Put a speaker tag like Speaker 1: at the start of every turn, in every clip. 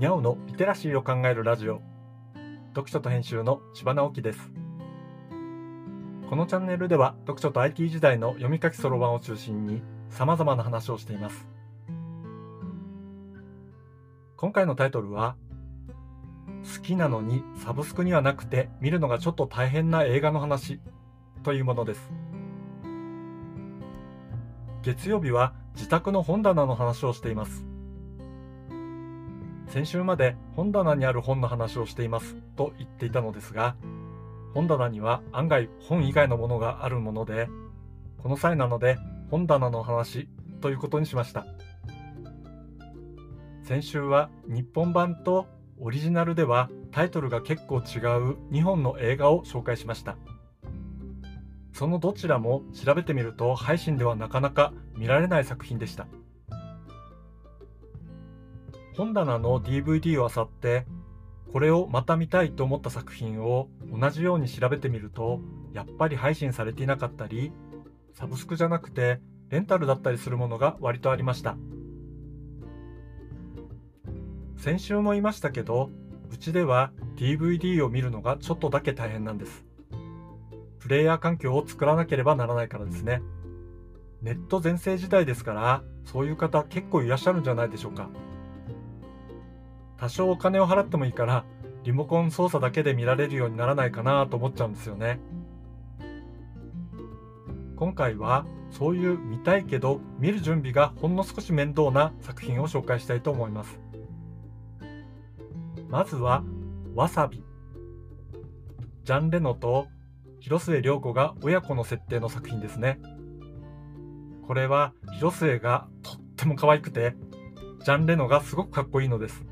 Speaker 1: にゃおのリテラシーを考えるラジオ。読書と編集の千葉直樹です。このチャンネルでは読書と IT 時代の読み書きそろばんを中心に様々な話をしています。今回のタイトルは好きなのにサブスクにはなくて見るのがちょっと大変な映画の話というものです。月曜日は自宅の本棚の話をしています。先週まで本棚にある本の話をしていますと言っていたのですが、本棚には案外本以外のものがあるもので、この際なので本棚の話ということにしました。先週は日本版とオリジナルではタイトルが結構違う2本の映画を紹介しました。そのどちらも調べてみると配信ではなかなか見られない作品でした。本棚の DVD を漁ってこれをまた見たいと思った作品を同じように調べてみるとやっぱり配信されていなかったりサブスクじゃなくてレンタルだったりするものが割とありました。先週も言いましたけどうちでは DVD を見るのがちょっとだけ大変なんです。プレイヤー環境を作らなければならないからですね。ネット全盛時代ですからそういう方結構いらっしゃるんじゃないでしょうか。多少お金を払ってもいいからリモコン操作だけで見られるようにならないかなと思っちゃうんですよね。今回はそういう見たいけど見る準備がほんの少し面倒な作品を紹介したいと思います。まずはわさび。ジャン・レノと広末涼子が親子の設定の作品ですね。これは広末がとっても可愛くてジャン・レノがすごくかっこいいのです。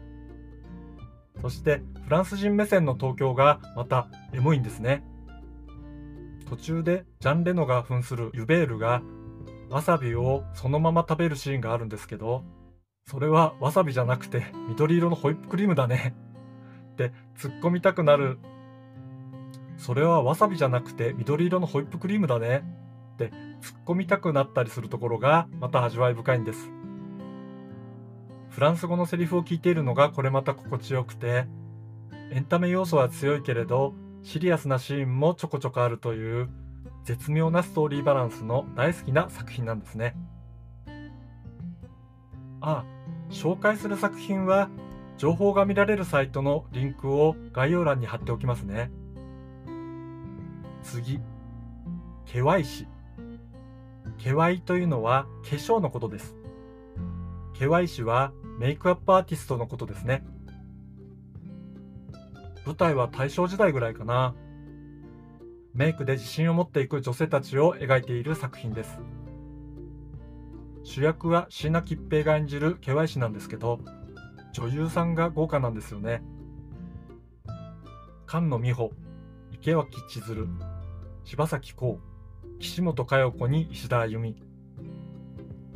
Speaker 1: そしてフランス人目線の東京がまたエモいんですね。途中でジャン・レノが扮するユベールがわさびをそのまま食べるシーンがあるんですけど、それはわさびじゃなくて緑色のホイップクリームだねって突っ込みたくなる。それはわさびじゃなくて緑色のホイップクリームだねって突っ込みたくなったりするところがまた味わい深いんです。フランス語のセリフを聞いているのがこれまた心地よくてエンタメ要素は強いけれどシリアスなシーンもちょこちょこあるという絶妙なストーリーバランスの大好きな作品なんですね。あ紹介する作品は情報が見られるサイトのリンクを概要欄に貼っておきますね。次ケワイシ。ケワイというのは化粧のことです。ケワイシはメイクアップアーティストのことですね。舞台は大正時代ぐらいかな。メイクで自信を持っていく女性たちを描いている作品です。主役は椎名桔平が演じるケワイシなんですけど、女優さんが豪華なんですよね。菅野美穂、池脇千鶴、柴咲コウ、岸本佳代子に石田あゆみ、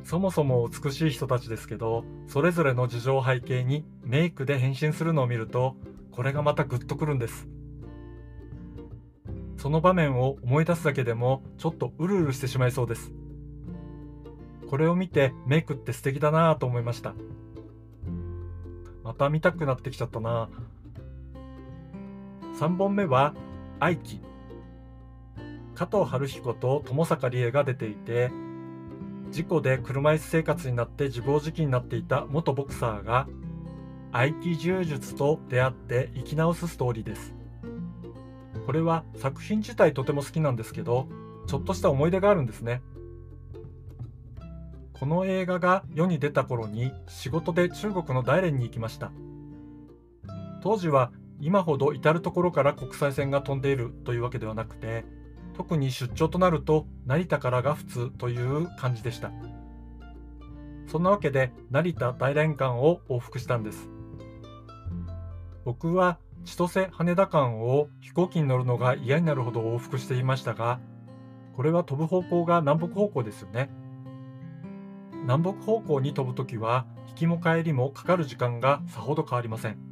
Speaker 1: そもそも美しい人たちですけど、それぞれの事情背景にメイクで変身するのを見ると、これがまたグッとくるんです。その場面を思い出すだけでも、ちょっとうるうるしてしまいそうです。これを見てメイクって素敵だなぁと思いました。また見たくなってきちゃったな3本目は愛機加藤晴彦と友坂理恵が出ていて事故で車椅子生活になって自暴自棄になっていた元ボクサーが合気柔術と出会って生き直すストーリーです。これは作品自体とても好きなんですけど、ちょっとした思い出があるんですね。この映画が世に出た頃に仕事で中国の大連に行きました。当時は今ほど至る所から国際線が飛んでいるというわけではなくて、特に出張となると成田からが普通という感じでした。そんなわけで成田大連間を往復したんです。僕は千歳羽田間を飛行機に乗るのが嫌になるほど往復していましたが、これは飛ぶ方向が南北方向ですよね。南北方向に飛ぶときは、行きも帰りもかかる時間がさほど変わりません。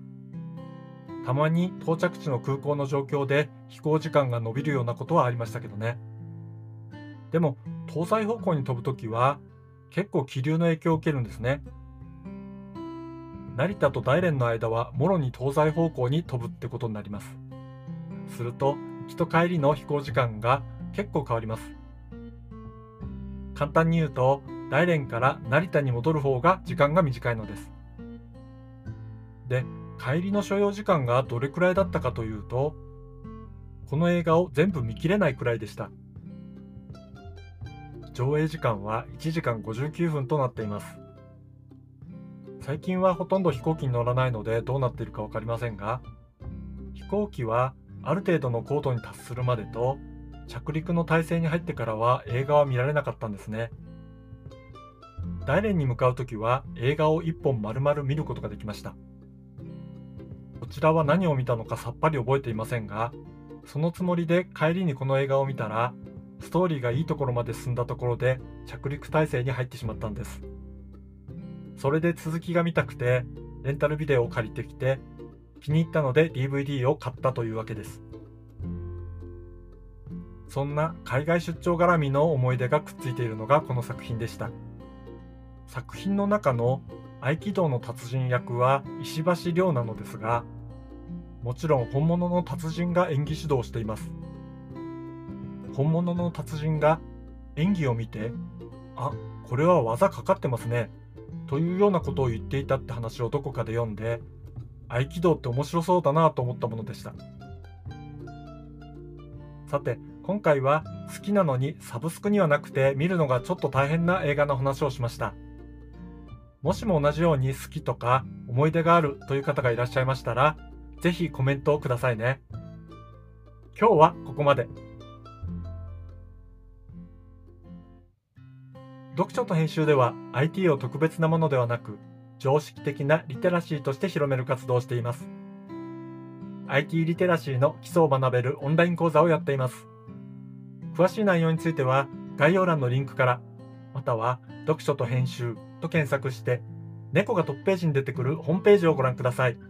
Speaker 1: たまに到着地の空港の状況で飛行時間が延びるようなことはありましたけどね。でも、東西方向に飛ぶときは結構気流の影響を受けるんですね。成田と大連の間はもろに東西方向に飛ぶってことになりますすると行きと帰りの飛行時間が結構変わります簡単に言うと大連から成田に戻る方が時間が短いのですで帰りの所要時間がどれくらいだったかというとこの映画を全部見切れないくらいでした。上映時間は1時間59分となっています。最近はほとんど飛行機に乗らないのでどうなっているか分かりませんが飛行機はある程度の高度に達するまでと着陸の体制に入ってからは映画は見られなかったんですね。大連に向かう時は映画を1本丸々見ることができました。ちらは何を見たのかさっぱり覚えていませんがそのつもりで帰りにこの映画を見たらストーリーがいいところまで進んだところで着陸体制に入ってしまったんです。それで続きが見たくてレンタルビデオを借りてきて気に入ったので DVD を買ったというわけです。そんな海外出張絡みの思い出がくっついているのがこの作品でした。作品の中の合気道の達人役は石橋亮なのですがもちろん本物の達人が演技指導しています。本物の達人が演技を見てあこれは技かかってますねというようなことを言っていたって話をどこかで読んで合気道って面白そうだなと思ったものでした。さて今回は好きなのにサブスクにはなくて見るのがちょっと大変な映画の話をしました。もしも同じように好きとか思い出があるという方がいらっしゃいましたらぜひコメントをくださいね。今日はここまで。読書と編集では IT を特別なものではなく常識的なリテラシーとして広める活動をしています。IT リテラシーの基礎を学べるオンライン講座をやっています。詳しい内容については概要欄のリンクからまたは読書と編集と検索して猫がトップページに出てくるホームページをご覧ください。